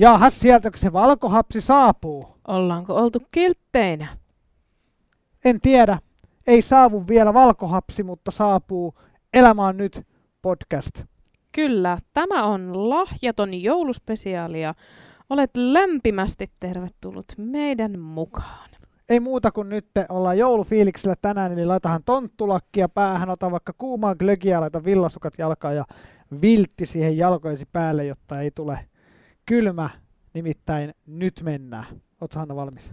Jaahas, sieltäkö se valkohapsi saapuu? Ollaanko oltu kiltteinä? En tiedä. Ei saavu vielä valkohapsi, mutta saapuu Elämä on nyt podcast. Kyllä, tämä on lahjaton jouluspesiaali ja olet lämpimästi tervetullut meidän mukaan. Ei muuta kuin nyt ollaan joulufiiliksellä tänään, eli laitahan tonttulakkia päähän, ota vaikka kuumaa glögiä, laita villasukat jalkaan ja viltti siihen jalkojesi päälle, jotta ei tule kylmä. Nimittäin nyt mennään. Oletko Hanna valmis?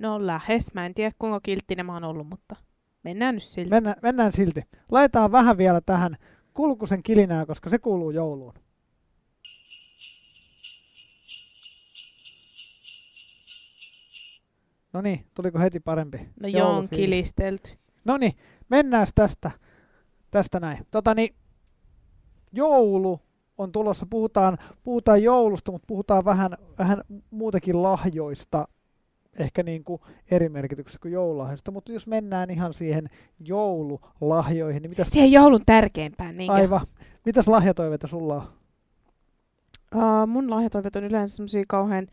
No lähes. Mä en tiedä kuinka kilttinen mä oon ollut, mutta mennään nyt silti. Mennään, mennään silti. Laitetaan vähän vielä tähän kulkusen kilinää, koska se kuuluu jouluun. No niin, tuliko heti parempi? No joo, on kilistelty. No niin, mennään tästä, tästä näin. Tota niin, joulu on tulossa, puhutaan, puhutaan joulusta, mutta puhutaan vähän, vähän muutakin lahjoista, ehkä niin kuin eri merkityksessä kuin joululahjoista, mutta jos mennään ihan siihen joululahjoihin, niin mitäs... Siihen joulun tärkeimpään, niinkö? Aivan. Mitäs lahjatoiveita sulla on? Uh, mun lahjatoiveet on yleensä semmoisia kauhean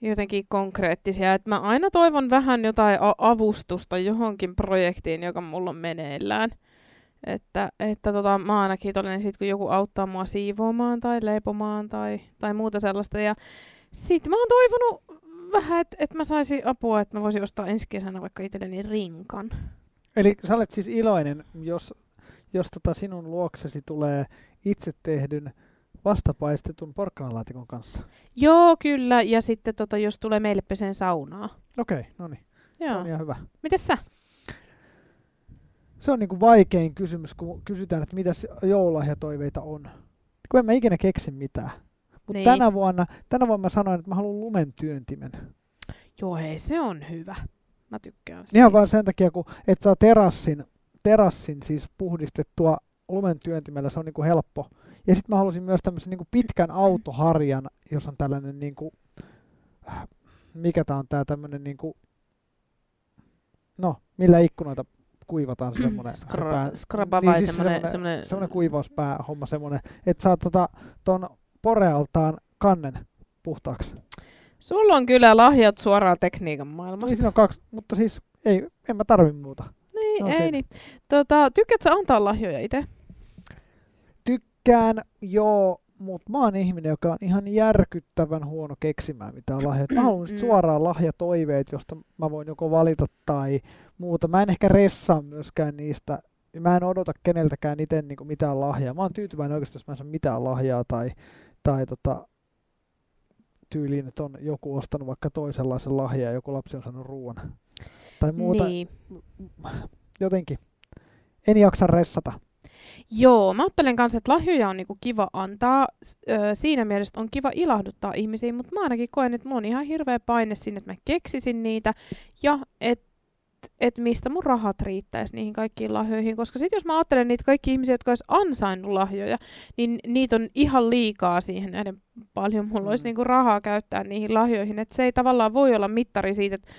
jotenkin konkreettisia, että mä aina toivon vähän jotain avustusta johonkin projektiin, joka mulla on meneillään. Että, että tota, mä oon aina kiitollinen siitä, kun joku auttaa mua siivoamaan tai leipomaan tai, tai muuta sellaista. Ja sit mä oon toivonut vähän, että et mä saisin apua, että mä voisin ostaa ensi kesänä vaikka itselleni rinkan. Eli sä olet siis iloinen, jos, jos tota sinun luoksesi tulee itse tehdyn vastapaistetun porkkanalaatikon kanssa. Joo, kyllä. Ja sitten tota, jos tulee meille peseen saunaa. Okei, okay, no niin. Se on ihan hyvä. Mites sä? Se on niinku vaikein kysymys, kun kysytään, että mitä joululahjatoiveita on. Kun en mä ikinä keksi mitään. Mutta niin. tänä, vuonna, tänä vuonna mä sanoin, että mä haluan lumen työntimen. Joo, hei, se on hyvä. Mä tykkään siitä. Ihan vaan sen takia, kun et saa terassin, terassin siis puhdistettua lumen työntimellä, se on niinku helppo. Ja sitten mä halusin myös tämmöisen niinku pitkän autoharjan, jos on tällainen, niinku, mikä tää on tää tämmöinen, niinku, no, millä ikkunoita kuivataan semmoinen Skra- pää, skraba niin, vai siis semmoinen, semmoinen, semmoinen kuivauspää homma semmoinen, että saat tota, ton porealtaan kannen puhtaaksi. Sulla on kyllä lahjat suoraan tekniikan maailmasta. Niin on kaksi, mutta siis ei, en mä tarvi muuta. Niin, ei niin. Tota, tykkäätkö antaa lahjoja itse? Tykkään, joo, mutta mä oon ihminen, joka on ihan järkyttävän huono keksimään mitään lahjoja. Mä haluan mm. suoraan lahjatoiveet, josta mä voin joko valita tai muuta. Mä en ehkä ressaa myöskään niistä. Mä en odota keneltäkään itse niin mitään lahjaa. Mä oon tyytyväinen oikeastaan, jos mä en saa mitään lahjaa tai tai tota, tyyliin, että on joku ostanut vaikka toisenlaisen lahjan ja joku lapsi on saanut ruoan. Tai muuta. Niin. Jotenkin. En jaksa ressata. Joo, mä ajattelen kanssa, että lahjoja on niinku kiva antaa. Öö, siinä mielessä on kiva ilahduttaa ihmisiä, mutta mä ainakin koen, että mulla on ihan hirveä paine sinne, että mä keksisin niitä. Ja että et mistä mun rahat riittäisi niihin kaikkiin lahjoihin, koska sitten jos mä ajattelen niitä kaikki ihmisiä, jotka olisi ansainnut lahjoja, niin niitä on ihan liikaa siihen näiden paljon mulla olisi mm. niinku rahaa käyttää niihin lahjoihin, että se ei tavallaan voi olla mittari siitä, että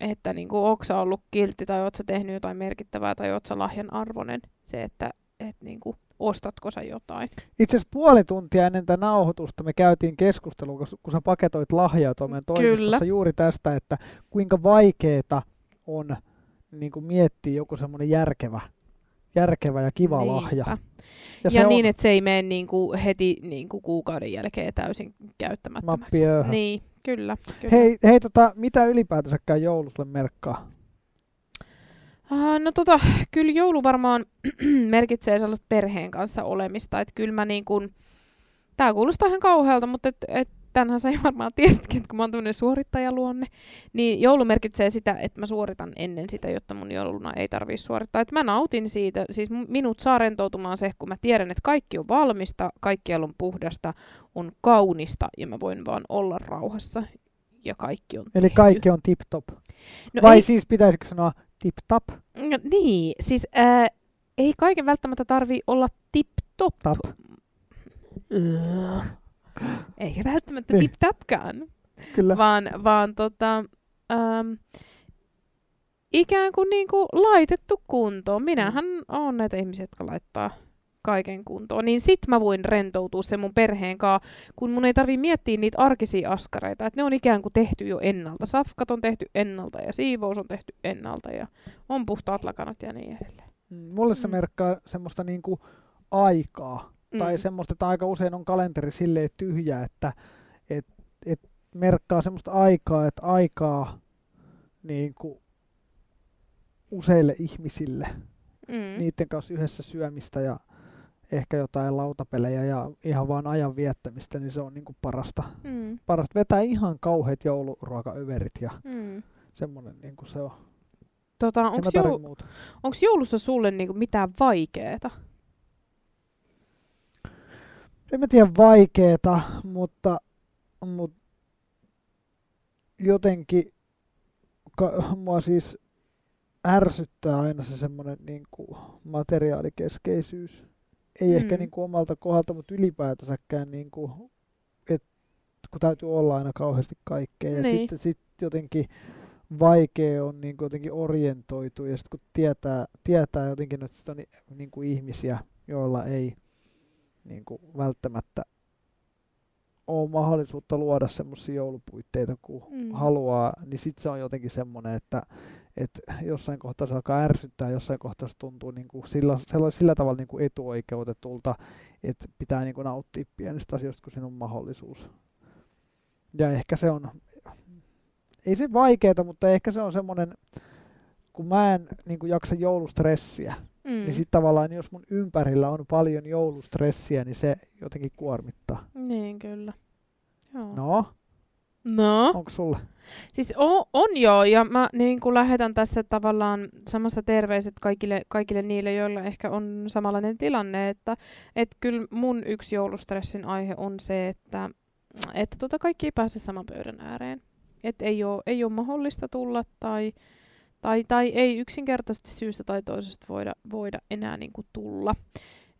että niinku, onko sä ollut kiltti tai oot sä tehnyt jotain merkittävää tai oot sä lahjan arvoinen, se, että et niinku, ostatko sä jotain. Itse asiassa puoli tuntia ennen tätä nauhoitusta me käytiin keskustelua, kun sä paketoit lahjaa tuolla toimistossa juuri tästä, että kuinka vaikeeta on niin kuin miettiä joku semmoinen järkevä, järkevä ja kiva Niinpä. lahja. Ja, ja niin, on... että se ei mene niin kuin heti niin kuin kuukauden jälkeen täysin käyttämättömäksi. Niin, kyllä. kyllä. Hei, hei tota, mitä ylipäätänsäkään joulusulle merkkaa? No tota, kyllä joulu varmaan merkitsee sellaista perheen kanssa olemista, että kyllä mä niin kuin, tää kuulostaa ihan kauhealta, mutta et, et tämänhän sä varmaan tiesitkin, että kun mä oon tämmöinen suorittajaluonne, niin joulu merkitsee sitä, että mä suoritan ennen sitä, jotta mun jouluna ei tarvitse suorittaa. Että mä nautin siitä, siis minut saa rentoutumaan se, kun mä tiedän, että kaikki on valmista, kaikkialla on puhdasta, on kaunista ja mä voin vaan olla rauhassa ja kaikki on Eli tehty. kaikki on tip-top. No Vai ei... siis pitäisikö sanoa tip-tap? No, niin, siis ää, ei kaiken välttämättä tarvi olla tip-top. Tap. Eikä välttämättä niin. tip-tapkaan. Kyllä. Vaan, vaan tota, ähm, ikään kuin, niin kuin laitettu kuntoon. Minähän mm. olen näitä ihmisiä, jotka laittaa kaiken kuntoon, niin sit mä voin rentoutua sen mun perheen kanssa, kun mun ei tarvi miettiä niitä arkisia askareita, että ne on ikään kuin tehty jo ennalta. Safkat on tehty ennalta ja siivous on tehty ennalta ja on puhtaat lakanat ja niin edelleen. Mm, mulle se Mm. merkkaa semmoista niinku aikaa. Tai Mm. semmoista, että aika usein on kalenteri silleen tyhjä, että et, et merkkaa semmoista aikaa, että aikaa niinku useille ihmisille, Mm. niiden kanssa yhdessä syömistä ja ehkä jotain lautapelejä ja ihan vaan ajan viettämistä, niin se on niinku parasta. Mm. Parasta vetää ihan kauheat jouluruokaöverit ja Mm. semmoinen niinku se on. Tota, onko mä tarvi jou- muuta. onks joulussa sulle niinku mitään vaikeeta? en mä tiedä vaikeeta, mutta, mutta jotenkin ka, mua siis ärsyttää aina se semmoinen niin kuin materiaalikeskeisyys. Ei mm. ehkä niin kuin omalta kohdalta, mutta ylipäätänsäkään niin kuin, et, kun täytyy olla aina kauheasti kaikkea. Ja Niin. sitten sit jotenkin vaikea on niin kuin jotenkin orientoitua ja sitten kun tietää, tietää jotenkin, että on ni- niin kuin ihmisiä, joilla ei niin kuin välttämättä ole mahdollisuutta luoda semmoisia joulupuitteita kuin Mm. haluaa, niin sitten se on jotenkin semmoinen, että, että jossain kohtaa se alkaa ärsyttää, jossain kohtaa se tuntuu niin kuin sillä, sillä, sillä tavalla niin kuin etuoikeutetulta, että pitää niin kuin nauttia pienistä asioista, kun siinä on mahdollisuus. Ja ehkä se on, ei se vaikeeta, mutta ehkä se on semmoinen, kun mä en niin kuin jaksa joulustressiä, Mm. mm. niin sitten tavallaan niin jos mun ympärillä on paljon joulustressiä, niin se jotenkin kuormittaa. Niin, kyllä. Joo. No, no. onko sulle? Siis on, on joo, ja mä niin kuin lähetän tässä tavallaan samassa terveiset kaikille, kaikille niille, joilla ehkä on samanlainen tilanne, että et kyllä mun yksi joulustressin aihe on se, että, että tota kaikki ei pääse saman pöydän ääreen. Et ei ole ei oo mahdollista tulla tai, tai, tai ei yksinkertaisesti syystä tai toisesta voida, voida enää niin kuin tulla.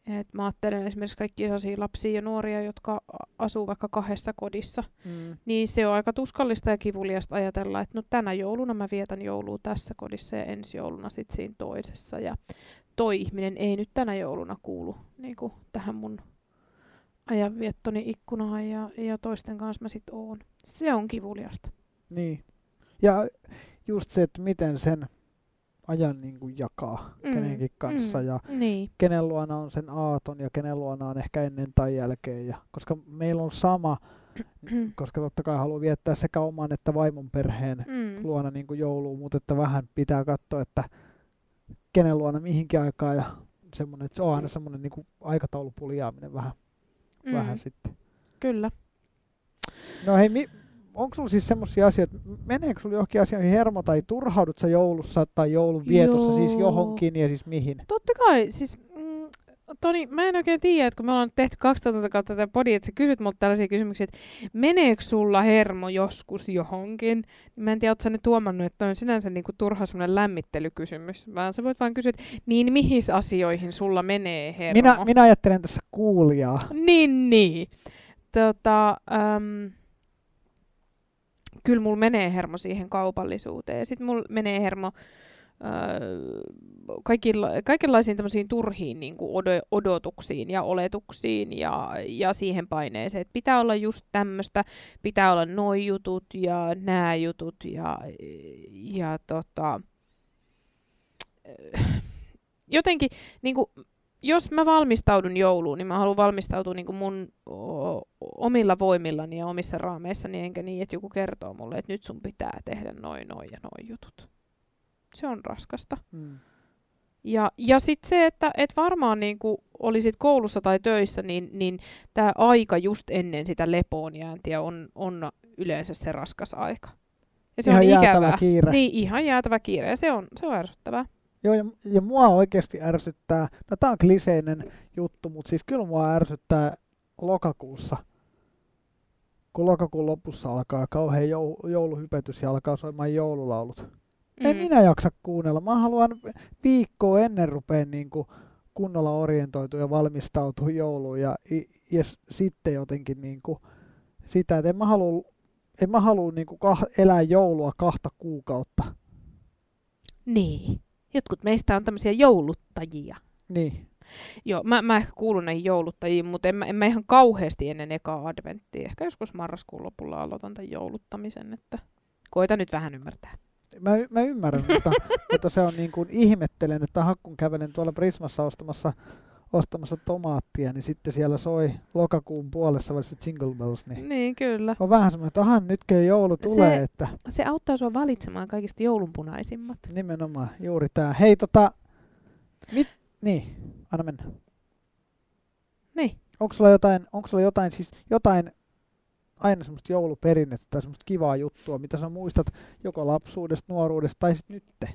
Et mä ajattelen esimerkiksi kaikkia sellaisia lapsia ja nuoria, jotka asuu vaikka kahdessa kodissa, Mm. niin se on aika tuskallista ja kivuliasta ajatella, että no tänä jouluna mä vietän joulua tässä kodissa ja ensi jouluna sitten siinä toisessa. Ja toi ihminen ei nyt tänä jouluna kuulu niin kuin tähän mun ajanviettoni ikkunaan ja, ja toisten kanssa mä sit oon. Se on kivuliasta. Niin. Ja just se, että miten sen ajan niin kuin jakaa Mm, kenenkin kanssa mm, ja Niin. kenen luona on sen aaton ja kenen luona on ehkä ennen tai jälkeen. Ja, koska meillä on sama, koska totta kai haluaa viettää sekä oman että vaimon perheen Mm. luona niin kuin joulua, mutta että vähän pitää katsoa, että kenen luona mihinkin aikaan ja semmoinen, että se on aina semmoinen niin kuin aikataulupuljaaminen vähän, mm. vähän sitten. Kyllä. No hei, mi- onko sulla siis semmoisia asioita, meneekö sulla johonkin asioihin hermo tai turhaudut sä joulussa tai joulun vietossa siis Joo. johonkin ja siis mihin? Totta kai, siis mm, Toni, mä en oikein tiedä, että kun me ollaan tehty 2000 kautta tätä podia, että sä kysyt multa tällaisia kysymyksiä, että meneekö sulla hermo joskus johonkin? Mä en tiedä, ootko sä nyt huomannut, että toi on sinänsä niinku turha semmoinen lämmittelykysymys, vaan sä voit vaan kysyä, että niin mihin asioihin sulla menee hermo? Minä, minä ajattelen tässä kuulijaa. Niin, niin. Tota, kyllä mulla menee hermo siihen kaupallisuuteen. Sitten mulla menee hermo kaikilla, kaikenlaisiin tämmöisiin turhiin niin kuin odo, odotuksiin ja oletuksiin ja, ja siihen paineeseen, että pitää olla just tämmöistä, pitää olla noi jutut ja nämä jutut ja, ja tota, jotenkin niin kuin, jos mä valmistaudun jouluun, niin mä haluan valmistautua niin kuin mun omilla voimillani ja omissa raameissani, enkä niin, että joku kertoo mulle, että nyt sun pitää tehdä noin, noin ja noin jutut. Se on raskasta. Mm. Ja, ja sitten se, että et varmaan niin kuin olisit koulussa tai töissä, niin, niin tämä aika just ennen sitä lepoon jääntiä on, on yleensä se raskas aika. Ja se Ihan on ikävää. kiire. Niin, ihan jäätävä kiire. Ja se on, se on ärsyttävää. Joo, ja, ja mua oikeasti ärsyttää, no tää on kliseinen juttu, mutta siis kyllä mua ärsyttää lokakuussa, kun lokakuun lopussa alkaa kauhean jou- jouluhypetys ja alkaa soimaan joululaulut. Mm. En minä jaksa kuunnella. Mä haluan viikkoa ennen rupeen niin kuin kunnolla orientoitua ja valmistautua jouluun ja, ja sitten jotenkin niin kuin sitä, että en mä halua, en mä halua niin kuin kah- elää joulua kahta kuukautta. Niin. Jotkut meistä on tämmöisiä jouluttajia. Niin, Joo, mä, mä ehkä kuulun näihin jouluttajiin, mutta en mä, en mä ihan kauheasti ennen ekaa adventtia. Ehkä joskus marraskuun lopulla aloitan tämän jouluttamisen, että koita nyt vähän ymmärtää. Mä, mä ymmärrän, mutta, mutta se on niin kuin ihmettelen, että hakkun kävelen tuolla Prismassa ostamassa, ostamassa tomaattia, niin sitten siellä soi lokakuun puolessa välissä Jingle Bells, niin Niin, kyllä. on vähän semmoinen, että ahan nytkö joulu Se- tulee, että Se auttaa sua valitsemaan kaikista joulunpunaisimmat. nimenomaan juuri tämä. Hei tota, mit, niin, anna mennä. Niin. Onko sulla jotain, onko sulla jotain, siis jotain aina semmoista jouluperinnettä tai semmoista kivaa juttua, mitä sä muistat joko lapsuudesta, nuoruudesta tai sitten nytte?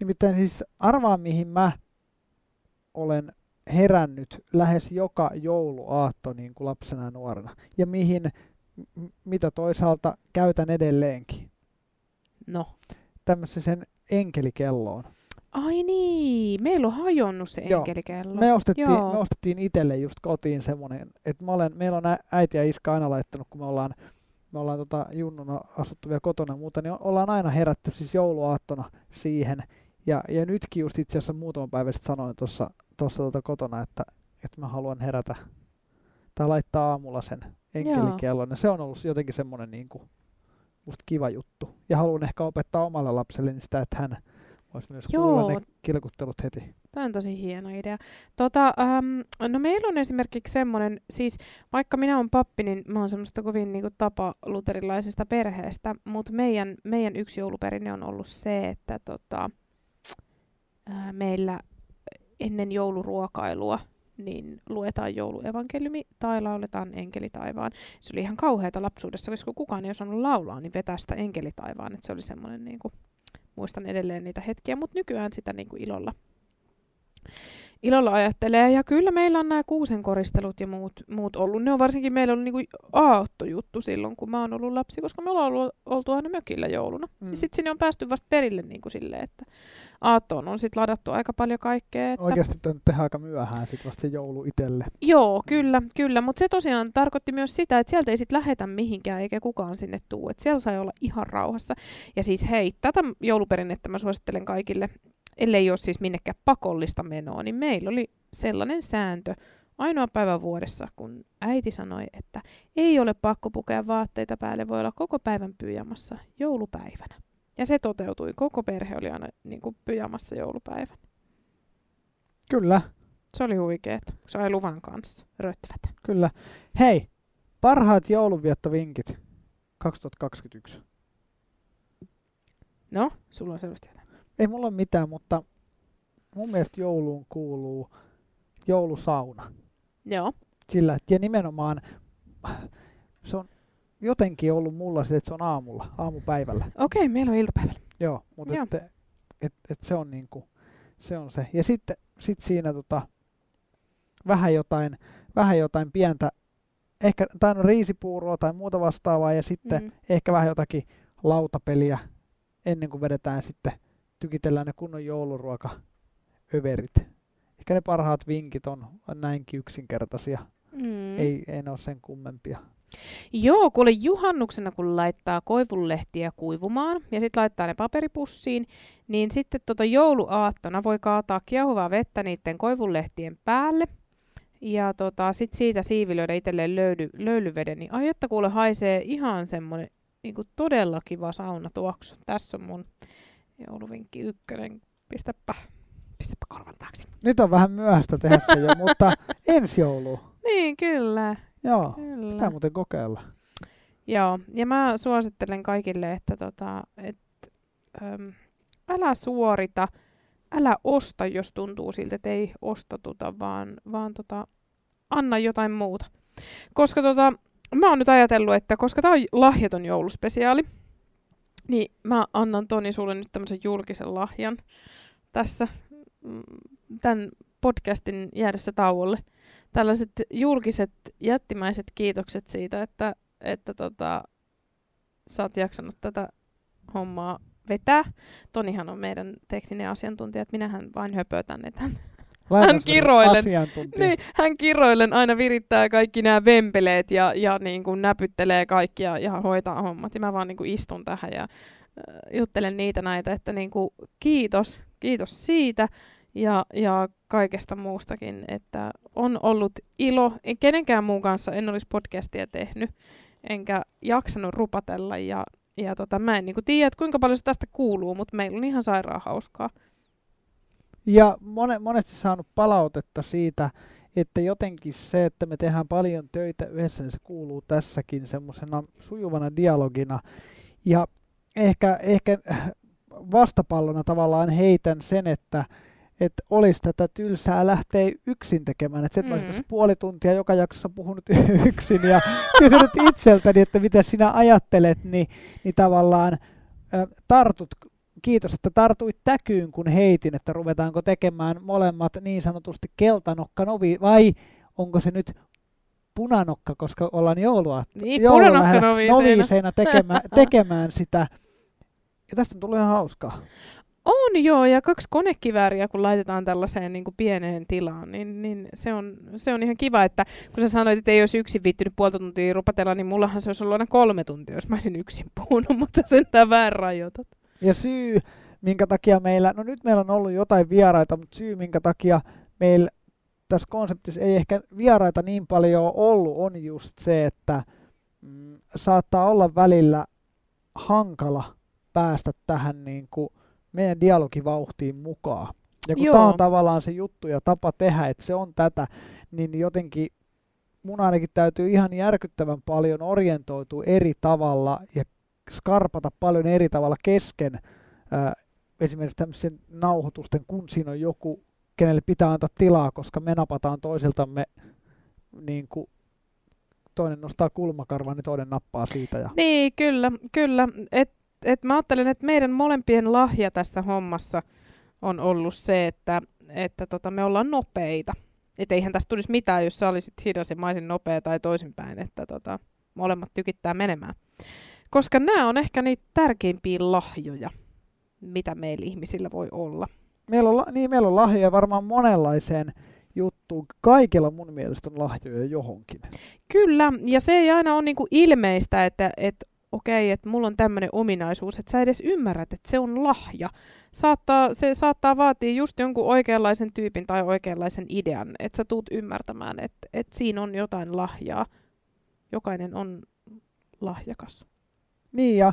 Nimittäin siis arvaa, mihin mä olen herännyt lähes joka jouluaatto niin kuin lapsena ja nuorena. Ja mihin, mitä toisaalta käytän edelleenkin. No. Tämmöisen sen enkelikelloon. Ai niin, meillä on hajonnut se Joo. enkelikello. Me ostettiin, Joo. me ostettiin itselle just kotiin semmoinen, että mä olen, meillä on äiti ja iska aina laittanut, kun me ollaan, me ollaan tota junnuna asuttu vielä kotona ja muuta, niin ollaan aina herätty siis jouluaattona siihen. Ja, ja nytkin just itse asiassa muutama päivä sitten sanoin tuossa tuossa tota kotona, että, että mä haluan herätä tai laittaa aamulla sen enkelikellon. Ja se on ollut jotenkin semmoinen niin kuin, musta kiva juttu. Ja haluan ehkä opettaa omalle lapselleni sitä, että hän voisi myös kuulla Joo. ne kilkuttelut heti. Tämä on tosi hieno idea. Tota, ähm, no meillä on esimerkiksi semmoinen, siis vaikka minä olen pappi, niin mä oon semmoista kovin niinku tapa luterilaisesta perheestä, mutta meidän, meidän yksi jouluperinne on ollut se, että tota, äh, meillä ennen jouluruokailua niin luetaan jouluevankeliumi tai lauletaan enkeli taivaan. Se oli ihan kauheata lapsuudessa, koska kukaan ei osannut laulaa, niin vetää sitä enkeli taivaan. Et se oli semmoinen, niinku, muistan edelleen niitä hetkiä, mutta nykyään sitä niinku ilolla ilolla ajattelee. Ja kyllä meillä on nämä kuusen koristelut ja muut, muut ollut. Ne on varsinkin meillä ollut niinku aattojuttu silloin, kun mä oon ollut lapsi, koska me ollaan ollut, oltu aina mökillä jouluna. Mm. Ja sitten sinne on päästy vasta perille niin kuin silleen, että aattoon on sitten ladattu aika paljon kaikkea. Että... Oikeasti pitänyt tehdä aika myöhään sit vasta se joulu itselle. Joo, kyllä, kyllä. Mutta se tosiaan tarkoitti myös sitä, että sieltä ei sitten lähetä mihinkään eikä kukaan sinne tuu. Että siellä sai olla ihan rauhassa. Ja siis hei, tätä jouluperinnettä mä suosittelen kaikille, ellei ole siis minnekään pakollista menoa, niin meillä oli sellainen sääntö ainoa päivä vuodessa, kun äiti sanoi, että ei ole pakko pukea vaatteita päälle, voi olla koko päivän pyjamassa joulupäivänä. Ja se toteutui. Koko perhe oli aina niin kuin pyjamassa joulupäivänä. Kyllä, Se oli huikeet. Sai luvan kanssa rötvätä. kyllä. Hei, parhaat joulunviettovinkit 2021. No, sulla on selvästi. Ei mulla ole mitään, mutta mun mielestä jouluun kuuluu joulusauna. Joo. Sillä, ja nimenomaan se on jotenkin ollut mulla sille, että se on aamulla, aamupäivällä. Okei, meillä on iltapäivällä. Joo, mutta Joo. että et, et se on niinku, se on se. Ja sitten sit siinä tota, vähän jotain, vähän jotain pientä, ehkä tai no riisipuuroa tai muuta vastaavaa ja sitten Mm. ehkä vähän jotakin lautapeliä ennen kuin vedetään sitten, tykitellään ne kunnon jouluruoka överit. Ehkä ne parhaat vinkit on, on näinkin yksinkertaisia. Mm. Ei, ei ne ole sen kummempia. Joo, kuule juhannuksena kun laittaa koivunlehtiä kuivumaan ja sitten laittaa ne paperipussiin, niin sitten tota jouluaattona voi kaataa kiehuvaa vettä niiden koivunlehtien päälle. Ja tota, sitten siitä siivilöidä itselleen löydy, löylyveden, niin ai että kuule haisee ihan semmoinen niinku todella kiva saunatuoksu. Tässä on mun jouluvinkki ykkönen. Pistäpä, pistäpä korvan taakse. Nyt on vähän myöhäistä tehdä se jo, mutta ensi joulu. Niin, kyllä. Joo, kyllä. pitää muuten kokeilla. Joo, ja mä suosittelen kaikille, että tota, et, äm, älä suorita, älä osta, jos tuntuu siltä, että ei ostatuta, vaan, vaan tota, anna jotain muuta. Koska tota, mä oon nyt ajatellut, että koska tää on lahjaton jouluspesiaali, niin mä annan Toni sulle nyt tämmöisen julkisen lahjan tässä mm, tämän podcastin jäädessä tauolle. Tällaiset julkiset jättimäiset kiitokset siitä, että, että tota, sä oot jaksanut tätä hommaa vetää. Tonihan on meidän tekninen asiantuntija, että minähän vain höpötän, että hän, kiroilen. Niin, hän kiroillen aina virittää kaikki nämä vempeleet ja, ja niin kuin näpyttelee kaikki ja, hoitaa hommat. Ja mä vaan niin kuin istun tähän ja äh, juttelen niitä näitä, että niin kuin, kiitos, kiitos siitä. ja, ja kaikesta muustakin, että on ollut ilo. En kenenkään muun kanssa en olisi podcastia tehnyt, enkä jaksanut rupatella ja, ja tota, mä en niin tiedä, että kuinka paljon se tästä kuuluu, mutta meillä on ihan sairaan hauskaa. Ja monesti saanut palautetta siitä, että jotenkin se, että me tehdään paljon töitä yhdessä, niin se kuuluu tässäkin semmoisena sujuvana dialogina. Ja ehkä, ehkä vastapallona tavallaan heitän sen, että että olisi tätä tylsää lähteä yksin tekemään. Että mm-hmm. tässä puoli tuntia joka jaksossa puhunut yksin ja kysynyt itseltäni, että mitä sinä ajattelet, niin, niin tavallaan tartut, kiitos, että tartuit täkyyn, kun heitin, että ruvetaanko tekemään molemmat niin sanotusti keltanokka novi, vai onko se nyt punanokka, koska ollaan joulua, niin, joulua noviiseina tekemään, tekemään sitä. Ja tästä on tullut ihan hauskaa. On joo, ja kaksi konekivääriä, kun laitetaan tällaiseen niin kuin pieneen tilaan, niin, niin se, on, se on ihan kiva, että kun sä sanoit, että ei olisi yksin viittynyt puolta tuntia rupatella, niin mullahan se olisi ollut aina kolme tuntia, jos mä olisin yksin puhunut, mutta sä sentään vähän rajoitat. Ja syy, minkä takia meillä, no nyt meillä on ollut jotain vieraita, mutta syy, minkä takia meillä tässä konseptissa ei ehkä vieraita niin paljon ollut, on just se, että mm, saattaa olla välillä hankala päästä tähän niin kuin meidän dialogivauhtiin mukaan. Ja kun tämä on tavallaan se juttu ja tapa tehdä, että se on tätä, niin jotenkin mun ainakin täytyy ihan järkyttävän paljon orientoitua eri tavalla ja skarpata paljon eri tavalla kesken esimerkiksi tämmöisen nauhoitusten, kun siinä on joku, kenelle pitää antaa tilaa, koska me napataan toisiltamme niin kuin toinen nostaa kulmakarvan, niin toinen nappaa siitä. Ja... Niin, kyllä, kyllä. Et et mä ajattelen, että meidän molempien lahja tässä hommassa on ollut se, että, että tota, me ollaan nopeita. Että eihän tästä tulisi mitään, jos sä olisit hidas ja maisin nopea tai toisinpäin, että tota, molemmat tykittää menemään. Koska nämä on ehkä niitä tärkeimpiä lahjoja, mitä meillä ihmisillä voi olla. Meillä on, niin, meillä on lahjoja varmaan monenlaiseen juttuun. Kaikilla mun mielestä on lahjoja johonkin. Kyllä, ja se ei aina ole niinku ilmeistä, että, että okei, että mulla on tämmöinen ominaisuus, että sä edes ymmärrät, että se on lahja. Saattaa, se saattaa vaatia just jonkun oikeanlaisen tyypin tai oikeanlaisen idean, että sä tuut ymmärtämään, että, että siinä on jotain lahjaa. Jokainen on lahjakas. Niin ja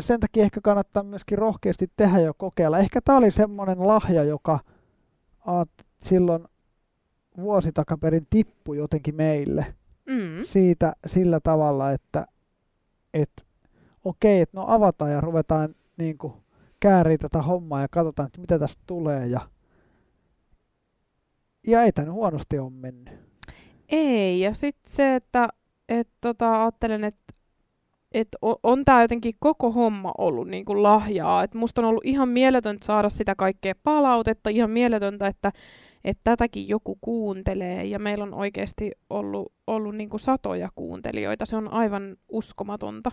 sen takia ehkä kannattaa myöskin rohkeasti tehdä ja kokeilla. Ehkä tämä oli semmoinen lahja, joka aat, silloin vuosi takaperin tippui jotenkin meille. Mm. Siitä sillä tavalla, että että okei, että no avataan ja ruvetaan niin kuin kääriä tätä hommaa ja katsotaan, että mitä tästä tulee. Ja, ja ei tämä huonosti ole mennyt. Ei, ja sitten se, että et tota, ajattelen, että et on, on tämä jotenkin koko homma ollut niin kuin lahjaa. Et musta on ollut ihan mieletöntä saada sitä kaikkea palautetta, ihan mieletöntä, että et tätäkin joku kuuntelee ja meillä on oikeasti ollut, ollut niin kuin satoja kuuntelijoita. Se on aivan uskomatonta.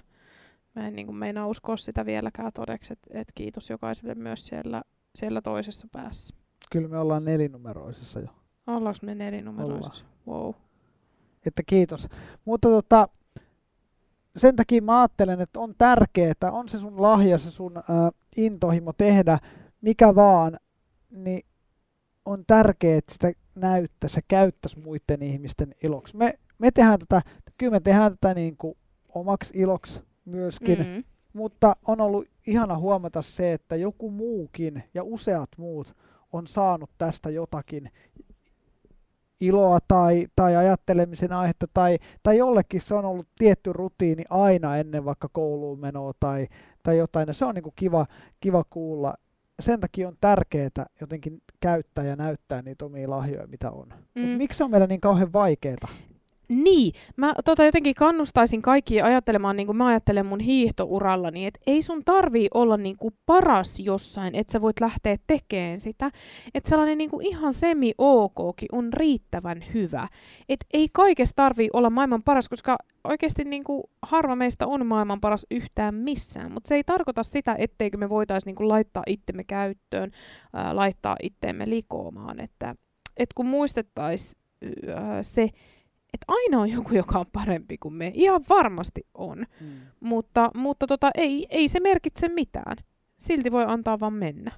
Mä en niin kuin meinaa uskoa sitä vieläkään todeksi, että et kiitos jokaiselle myös siellä, siellä toisessa päässä. Kyllä me ollaan nelinumeroisessa jo. Ollaanko me nelinumeroisessa? Ollaan. Wow. Että kiitos. Mutta tota, sen takia mä ajattelen, että on tärkeää, on se sun lahja, se sun äh, intohimo tehdä mikä vaan, niin on tärkeää, että sitä näyttäisi ja käyttäisi muiden ihmisten iloksi. Me, me tehdään tätä, kyllä me tehdään tätä niin kuin omaksi iloksi myöskin, mm-hmm. mutta on ollut ihana huomata se, että joku muukin ja useat muut on saanut tästä jotakin iloa tai, tai ajattelemisen aihetta tai, tai jollekin se on ollut tietty rutiini aina ennen vaikka kouluun menoa tai, tai jotain. Ja se on niin kuin kiva, kiva kuulla. Sen takia on tärkeää jotenkin käyttää ja näyttää niitä omia lahjoja, mitä on. Mm. Mut miksi se on meillä niin kauhean vaikeaa? Niin, mä tota jotenkin kannustaisin kaikkia ajattelemaan niin kuin mä ajattelen mun hiihtourallani, että ei sun tarvii olla niin kuin paras jossain, että sä voit lähteä tekemään sitä. Että sellainen niin kuin ihan semi-okkin on riittävän hyvä. Että ei kaikessa tarvii olla maailman paras, koska oikeasti niin kuin harva meistä on maailman paras yhtään missään. Mutta se ei tarkoita sitä, etteikö me voitaisiin niin kuin laittaa itsemme käyttöön, ää, laittaa itteemme likoamaan. Että et kun muistettaisiin se, että aina on joku, joka on parempi kuin me. Ihan varmasti on. Mm. Mutta, mutta tota, ei, ei se merkitse mitään. Silti voi antaa vaan mennä.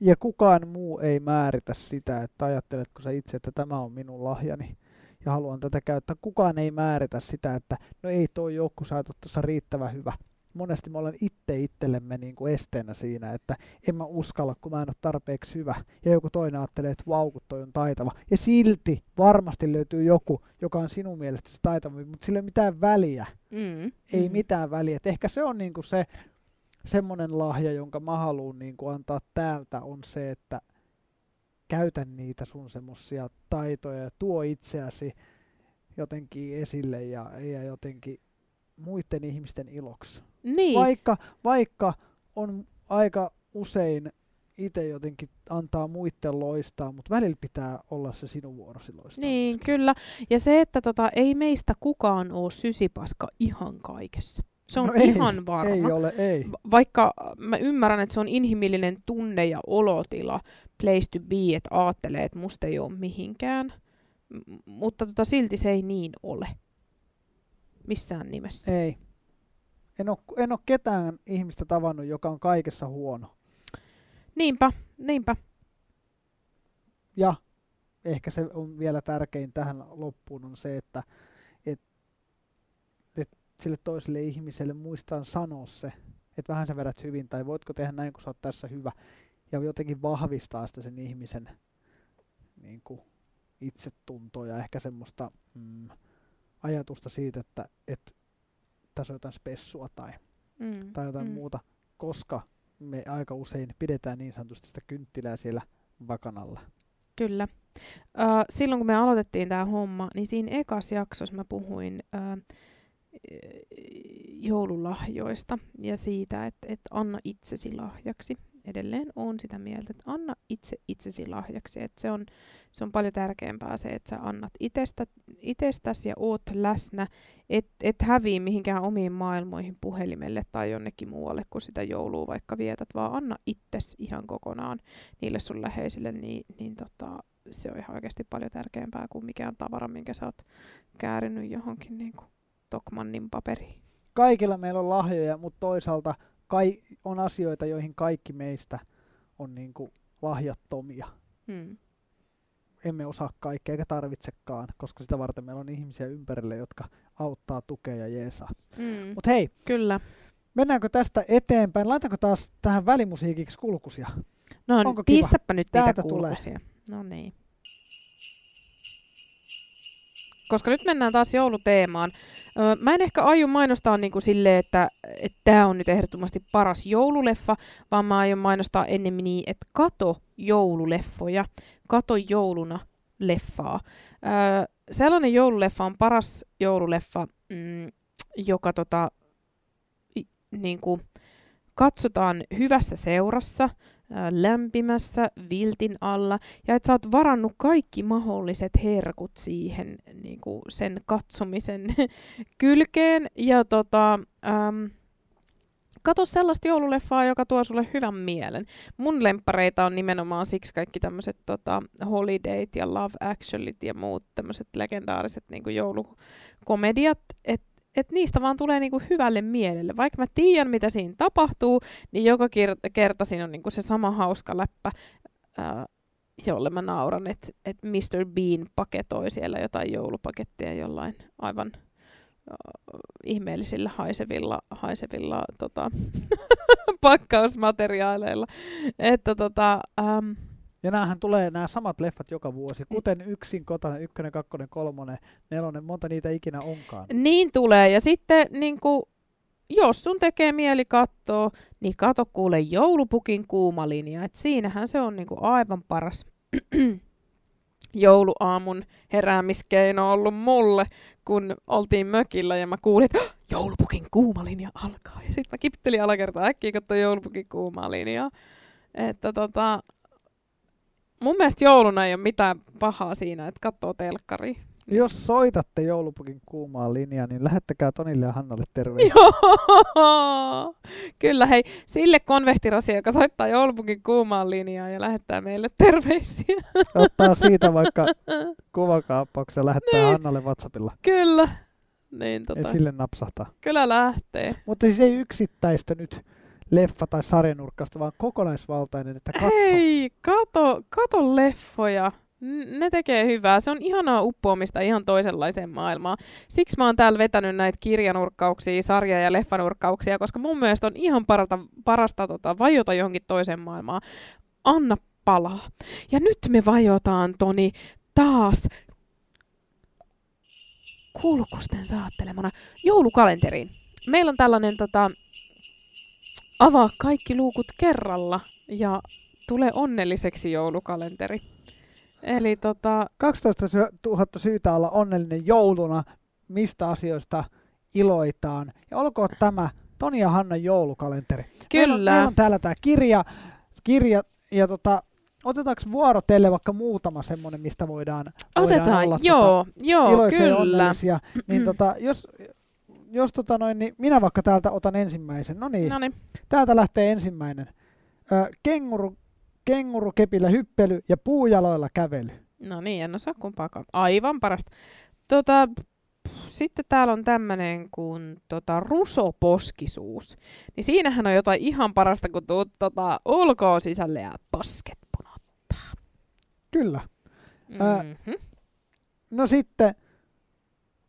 ja kukaan muu ei määritä sitä, että ajatteletko sä itse, että tämä on minun lahjani ja haluan tätä käyttää. Kukaan ei määritä sitä, että no ei toi joku, sä oot tuossa riittävän hyvä. Monesti me olen itse itsellemme niin kuin esteenä siinä, että en mä uskalla, kun mä en ole tarpeeksi hyvä. Ja joku toinen ajattelee, että vau, kun toi on taitava. Ja silti varmasti löytyy joku, joka on sinun mielestä se taitava, mutta sillä ei ole mitään väliä. Mm. Ei mm. mitään väliä. Et ehkä se on niin kuin se semmoinen lahja, jonka mä haluan niin kuin antaa täältä, on se, että käytä niitä sun semmoisia taitoja ja tuo itseäsi jotenkin esille ja, ja jotenkin muiden ihmisten iloksi. Niin. Vaikka, vaikka on aika usein itse jotenkin antaa muiden loistaa, mutta välillä pitää olla se sinun vuorosi loistaa. Niin, myöskin. kyllä. Ja se, että tota, ei meistä kukaan ole sysipaska ihan kaikessa. Se on No ei, ihan varma. Ei ole, ei. Va- Vaikka mä ymmärrän, että se on inhimillinen tunne ja olotila, place to be, että ajattelee, että musta ei ole mihinkään. M- mutta tota, silti se ei niin ole. Missään nimessä. Ei. En ole, en ole ketään ihmistä tavannut, joka on kaikessa huono. Niinpä, niinpä. Ja ehkä se on vielä tärkein tähän loppuun on se, että et, et sille toiselle ihmiselle muistaa sanoa se, että vähän sä vedät hyvin tai voitko tehdä näin, kun sä oot tässä hyvä. Ja jotenkin vahvistaa sitä sen ihmisen niin kuin, itsetuntoa ja ehkä semmoista mm, ajatusta siitä, että et, tässä on jotain spessua tai, Mm, tai jotain mm. muuta, koska me aika usein pidetään niin sanotusti sitä kynttilää siellä vakanalla. Kyllä. Uh, silloin kun me aloitettiin tämä homma, niin siinä ekas jaksossa mä puhuin uh, joululahjoista ja siitä, että, että anna itsesi lahjaksi. Edelleen on sitä mieltä, että anna itse itsesi lahjaksi. Että se, on, se on paljon tärkeämpää se, että sä annat itsestä, itsestäsi ja oot läsnä, et, et hävii mihinkään omiin maailmoihin puhelimelle tai jonnekin muualle, kun sitä joulua vaikka vietät, vaan anna itses ihan kokonaan niille sun läheisille, niin, niin tota, se on ihan oikeasti paljon tärkeämpää kuin mikään tavara, minkä sä oot käärinyt johonkin niin kuin Tokmannin paperiin. Kaikilla meillä on lahjoja, mutta toisaalta kai, on asioita, joihin kaikki meistä on niin kuin lahjattomia. Hmm. Emme osaa kaikkea eikä tarvitsekaan, koska sitä varten meillä on ihmisiä ympärille, jotka auttaa, tukea ja jeesaa. Mm. Mutta hei, Kyllä. mennäänkö tästä eteenpäin? Laitako taas tähän välimusiikiksi kulkusia? No Onko kiva? pistäpä nyt niitä Täältä tulee. kulkusia. No niin. Koska nyt mennään taas jouluteemaan. Mä en ehkä aio mainostaa niinku silleen, että tämä on nyt ehdottomasti paras joululeffa, vaan mä aion mainostaa ennemmin niin, että kato joululeffoja, kato jouluna leffaa. Öö, sellainen joululeffa on paras joululeffa, mm, joka tota, i, niinku, katsotaan hyvässä seurassa, lämpimässä viltin alla ja että sä oot varannut kaikki mahdolliset herkut siihen niin kuin sen katsomisen kylkeen ja tota, äm, kato sellaista joululeffaa, joka tuo sulle hyvän mielen. Mun lemppareita on nimenomaan siksi kaikki tämmöiset tota, Holidayt ja Love Actualyt ja muut tämmöiset legendaariset niin joulukomediat, että et niistä vaan tulee niinku hyvälle mielelle. Vaikka mä tiedän, mitä siinä tapahtuu, niin joka kerta siinä on niinku se sama hauska läppä, ää, jolle mä nauran, että et Mr. Bean paketoi siellä jotain joulupakettia jollain aivan ää, ihmeellisillä haisevilla, haisevilla tota, pakkausmateriaaleilla. Että tota, äm, Ja näähän tulee nämä samat leffat joka vuosi, kuten yksin kotona, ykkönen, kakkonen, kolmonen, nelonen, monta niitä ikinä onkaan. Niin tulee. Ja sitten niin kuin, jos sun tekee mieli katsoa, niin kato kuule joulupukin kuuma linja. Et siinähän se on niin kuin aivan paras jouluaamun heräämiskeino ollut mulle, kun oltiin mökillä ja mä kuulin, että "Hah, joulupukin kuuma linja alkaa. Ja sitten mä kiptelin alakertaa äkkiä katsoa joulupukin kuumaa linjaa. Että tota, mun mielestä jouluna ei ole mitään pahaa siinä, että katsoo telkkaria. Jos soitatte joulupukin kuumaa linjaa, niin lähettäkää Tonille ja Hannalle terveisiä. Joo, kyllä hei, sille konvehtirasia, joka soittaa joulupukin kuumaan linjaan ja lähettää meille terveisiä. Ottaa siitä vaikka kuvakaappauksen ja lähettää Niin. Hannalle WhatsAppilla. Kyllä, niin Ja tota, sille napsahtaa. kyllä lähtee. Mutta siis ei yksittäistä nyt leffa- tai sarjanurkkausta, vaan kokonaisvaltainen, että katso. Hei, kato, kato leffoja. Ne tekee hyvää. Se on ihanaa uppoamista ihan toisenlaiseen maailmaan. Siksi mä oon täällä vetänyt näitä kirjanurkkauksia, sarja- ja leffanurkkauksia, koska mun mielestä on ihan parasta, parasta tota, vajota johonkin toiseen maailmaan. Anna palaa. Ja nyt me vajotaan, Toni, taas kulkusten saattelemana joulukalenteriin. Meillä on tällainen tota, avaa kaikki luukut kerralla ja tule onnelliseksi joulukalenteri. Eli tota, 12 000 syytä olla onnellinen jouluna, mistä asioista iloitaan. Ja olkoon tämä Toni ja Hannan joulukalenteri. Meillä on, kyllä. meillä on täällä tämä kirja, kirja ja tota, otetaanko vuorotelle vaikka muutama semmoinen, mistä voidaan, voidaan Otetaan, olla joo, joo, tota, iloisia ja kyllä. onnellisia. Niin tota, jos, jos tota noin, niin minä vaikka täältä otan ensimmäisen. No niin, täältä lähtee ensimmäinen. Ö, kenguru, kengurukepillä hyppely ja puujaloilla kävely. no niin, en osaa kumpaakaan. Aivan parasta. Tota, sitten täällä on tämmöinen kuin tota, rusoposkisuus. Niin siinähän on jotain ihan parasta, kun tuut tota, ulkoa sisälle ja posket punottaa. Kyllä. Mm-hmm. No sitten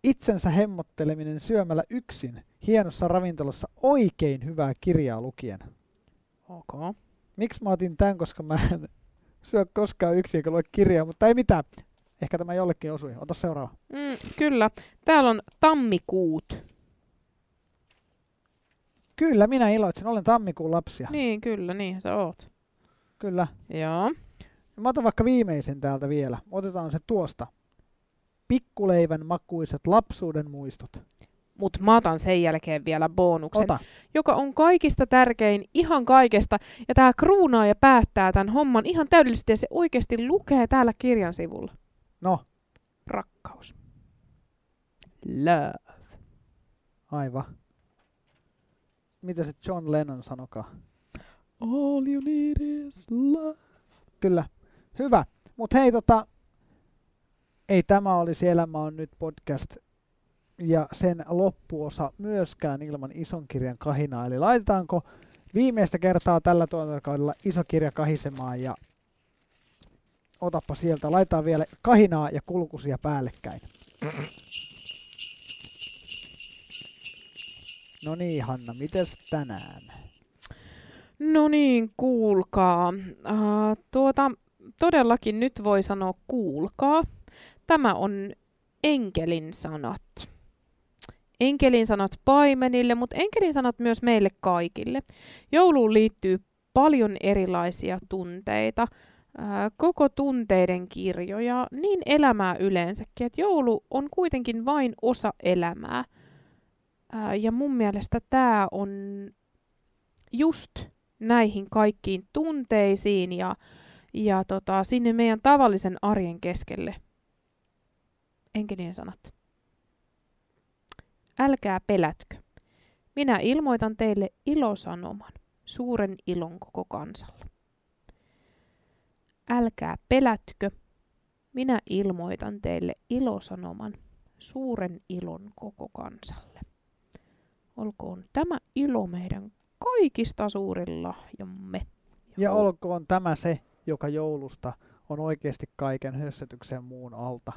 itsensä hemmotteleminen syömällä yksin hienossa ravintolassa oikein hyvää kirjaa lukien. Okay. Miksi mä otin tämän, koska mä en syö koskaan yksin eikä lue kirjaa, mutta ei mitään. Ehkä tämä jollekin osui. Ota seuraava. Mm, kyllä. Täällä on tammikuut. Kyllä, minä iloitsen. Olen tammikuun lapsia. Niin, kyllä, niin sä oot. Kyllä. Joo. Mä otan vaikka viimeisen täältä vielä. Otetaan se tuosta. Pikkuleivän makuiset lapsuuden muistot. Mut mä otan sen jälkeen vielä bonuksen, Ota. joka on kaikista tärkein ihan kaikesta. Ja tää kruunaa ja päättää tämän homman ihan täydellisesti ja se oikeasti lukee täällä kirjan sivulla. No, Rakkaus. Love. aivan. Mitä se John Lennon sanokaa? All you need is love. Kyllä. Hyvä. Mutta hei, tota, ei tämä olisi Elämä on nyt podcast ja sen loppuosa myöskään ilman ison kirjan kahinaa. Eli laitetaanko viimeistä kertaa tällä tuotantokaudella iso kirja kahisemaan ja otappa sieltä. Laitetaan vielä kahinaa ja kulkusia päällekkäin. No niin, Hanna, mites tänään? No niin, kuulkaa. Uh, tuota, todellakin nyt voi sanoa kuulkaa. Tämä on enkelin sanat. Enkelin sanat paimenille, mutta enkelin sanat myös meille kaikille. Jouluun liittyy paljon erilaisia tunteita, koko tunteiden kirjo ja niin elämää yleensäkin, että joulu on kuitenkin vain osa elämää. Ää, ja mun mielestä tämä on just näihin kaikkiin tunteisiin ja, ja tota, sinne meidän tavallisen arjen keskelle. Enkelien sanat. Älkää pelätkö. Minä ilmoitan teille ilosanoman, suuren ilon koko kansalle. Älkää pelätkö. Minä ilmoitan teille ilosanoman, suuren ilon koko kansalle. Olkoon tämä ilo meidän kaikista suurin lahjamme. Ja olkoon tämä se, joka joulusta on oikeasti kaiken hössötyksen muun alta.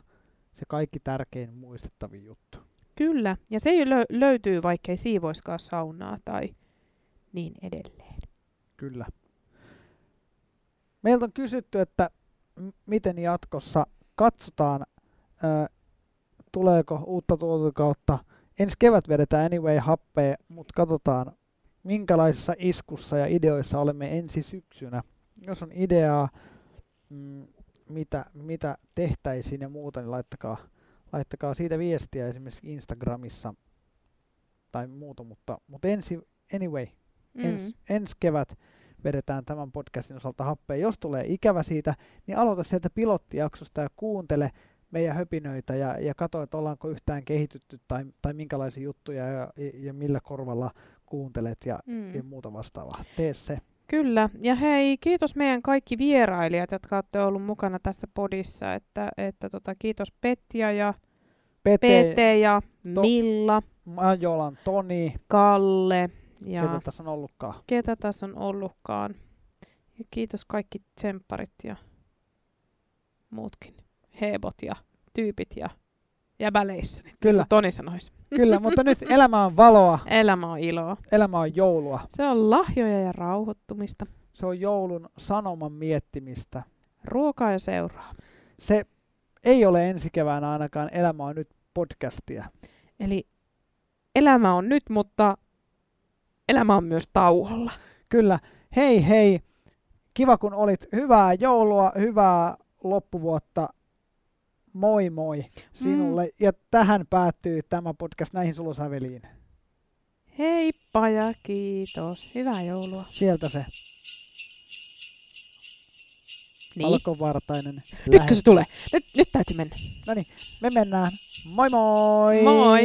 Se kaikki tärkein muistettavin juttu. Kyllä, ja se lö- löytyy vaikkei siivoiskaan saunaa tai niin edelleen. Kyllä. Meiltä on kysytty, että m- miten jatkossa katsotaan, ää, tuleeko uutta tuotantokautta. Ensi kevät vedetään anyway happea, mutta katsotaan minkälaisessa iskussa ja ideoissa olemme ensi syksynä. Jos on ideaa, mm, mitä, mitä tehtäisiin ja muuta, niin laittakaa, laittakaa siitä viestiä esimerkiksi Instagramissa tai muuta, mutta, mutta ensi, anyway, Mm. ens, ensi kevät vedetään tämän podcastin osalta happea. Jos tulee ikävä siitä, niin aloita sieltä pilottijaksosta ja kuuntele meidän höpinöitä ja, ja katso, että ollaanko yhtään kehitytty tai, tai minkälaisia juttuja ja, ja, ja millä korvalla kuuntelet ja, Mm. ja muuta vastaavaa. Tee se. Kyllä, ja hei, kiitos meidän kaikki vierailijat, jotka olette ollut mukana tässä podissa, että, että tota, kiitos Petja ja Pete, Pete ja to- Milla, Majolan Toni, Kalle Ja Ketä tässä on ollutkaan. ketä tässä on ollutkaan. Ja kiitos kaikki tsempparit ja muutkin. Hebot ja tyypit ja jäbäleissä. Kyllä, Toni sanoisi. kyllä, mutta nyt elämä on valoa, Elämä on iloa. elämä on joulua. Se on lahjoja ja rauhoittumista. Se on joulun sanoman miettimistä. Ruokaa ja seuraa. Se ei ole ensi keväänä ainakaan Elämä on nyt podcastia. Eli elämä on nyt, mutta elämä on myös tauolla. Kyllä, hei hei, kiva kun olit. Hyvää joulua, hyvää loppuvuotta. Moi moi sinulle. Ja tähän päättyy tämä podcast näihin sulosäveliin. Heippa ja kiitos. Hyvää joulua. Sieltä se Niin. valkovartainen. Nytkö se tulee? Nyt, nyt täytyy mennä. No niin, me mennään. Moi moi! Moi!